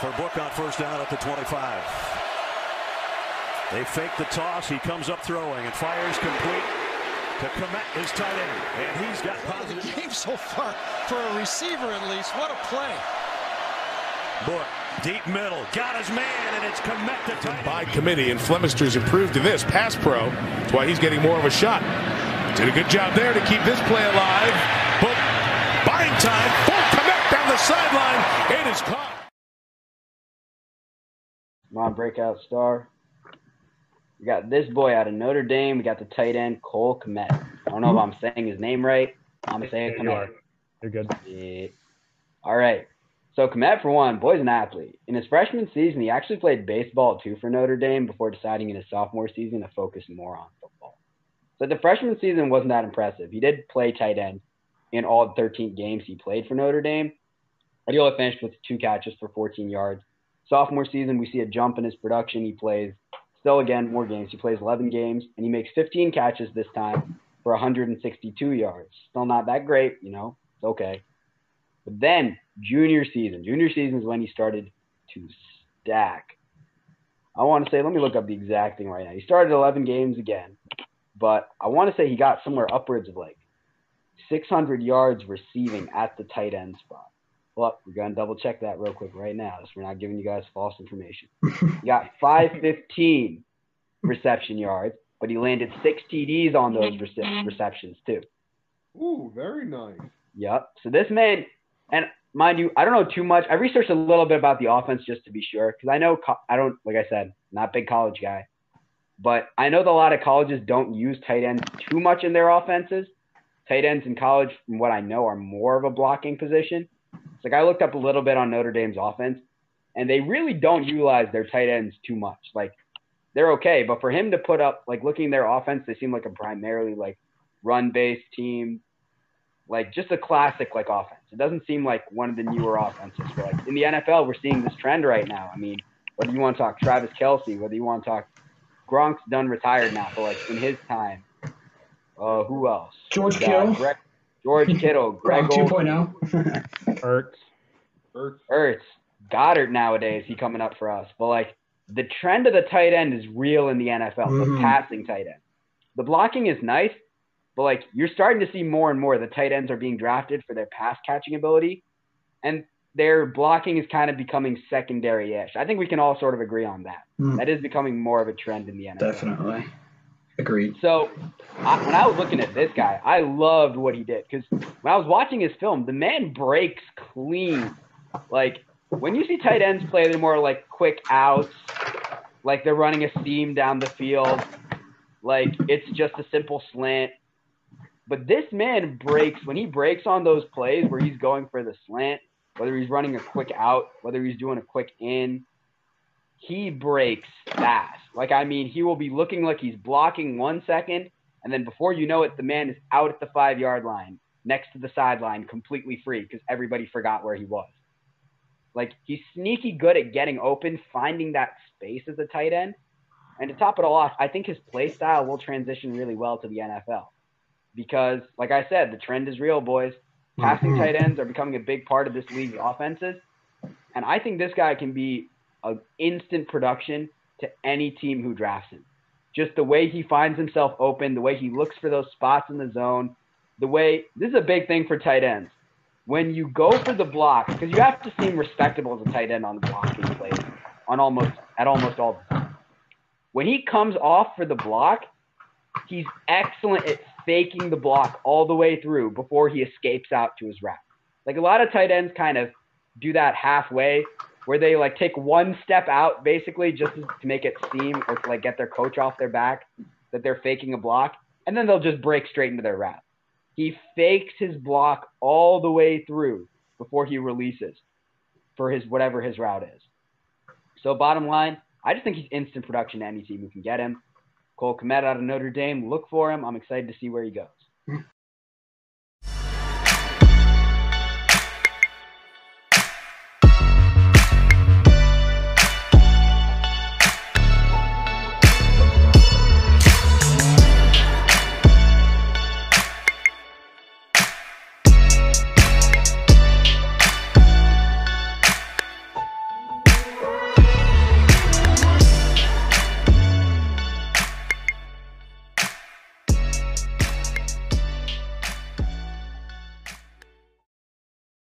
for Book on first down at the 25. They fake the toss. He comes up throwing and fires complete to Kmet, his tight end. And he's got positive. The game so far, for a receiver at least, what a play. Book, deep middle, got his man, and it's Kmet to tight. By committee, and Flemister's improved to this, pass pro. That's why he's getting more of a shot. Did a good job there to keep this play alive. Book, buying time for Kmet down the sideline. It is caught. On breakout star. We got this boy out of Notre Dame. We got the tight end Cole Kmet. I don't know if I'm saying his name right. I'm saying Yeah, you Kmet. are. You're good. Yeah. All right. So Kmet, for one, boy's an athlete. In his freshman season, he actually played baseball too for Notre Dame before deciding in his sophomore season to focus more on football. So the freshman season wasn't that impressive. He did play tight end in all 13 games he played for Notre Dame, but he only finished with two catches for 14 yards. Sophomore season, we see a jump in his production. He plays still again more games. He plays 11 games and he makes 15 catches this time for 162 yards. Still not that great, you know. It's okay. But then junior season, junior season is when he started to stack. I want to say, let me look up the exact thing right now. He started 11 games again, but I want to say he got somewhere upwards of like 600 yards receiving at the tight end spot. Well, we're going to double check that real quick right now so we're not giving you guys false information. he got 515 reception yards, but he landed six TDs on those rece- receptions too. Ooh, very nice. Yep. So this man, and mind you, I don't know too much. I researched a little bit about the offense just to be sure, because I know co- I don't, like I said, not big college guy, but I know that a lot of colleges don't use tight ends too much in their offenses. Tight ends in college, from what I know, are more of a blocking position. It's like I looked up a little bit on Notre Dame's offense, and they really don't utilize their tight ends too much. Like they're okay, but for him to put up, like looking at their offense, they seem like a primarily like run-based team like just a classic like offense. It doesn't seem like one of the newer offenses. But like in the NFL, we're seeing this trend right now. I mean, whether you want to talk Travis Kelce, whether you want to talk Gronk's done retired now, but like in his time, uh, who else? George. Greg, George Kittle, Greg Gronk Olsen, 2.0. Ertz. Ertz. Ertz, Goedert nowadays, he coming up for us. But like the trend of the tight end is real in the NFL, the Mhm. passing tight end. The blocking is nice, but like you're starting to see more and more the tight ends are being drafted for their pass catching ability, and their blocking is kind of becoming secondary-ish. I think we can all sort of agree on that. Mm. That is becoming more of a trend in the NFL. Definitely. Agreed. So I, when I was looking at this guy, I loved what he did because when I was watching his film, the man breaks clean. Like when you see tight ends play, they're more like quick outs, like they're running a seam down the field, like it's just a simple slant. But this man breaks when he breaks on those plays where he's going for the slant, whether he's running a quick out, whether he's doing a quick in, he breaks fast. Like I mean, he will be looking like he's blocking one second, and then before you know it, the man is out at the five yard line, next to the sideline, completely free because everybody forgot where he was. Like he's sneaky good at getting open, finding that space as a tight end. And to top it all off, I think his play style will transition really well to the NFL. Because, like I said, the trend is real, boys. Passing Mhm. tight ends are becoming a big part of this league's offenses. And I think this guy can be an instant production to any team who drafts him. Just the way he finds himself open, the way he looks for those spots in the zone, the way this is a big thing for tight ends. When you go for the block, because you have to seem respectable as a tight end on the blocking plays, on almost at almost all the time. When he comes off for the block, he's excellent at faking the block all the way through before he escapes out to his route. Like a lot of tight ends kind of do that halfway where they like take one step out basically just to make it seem or to like get their coach off their back that they're faking a block and then they'll just break straight into their route. He fakes his block all the way through before he releases for his whatever his route is. So bottom line, I just think he's instant production to any team who can get him. Cole Kmet out of Notre Dame, look for him. I'm excited to see where he goes.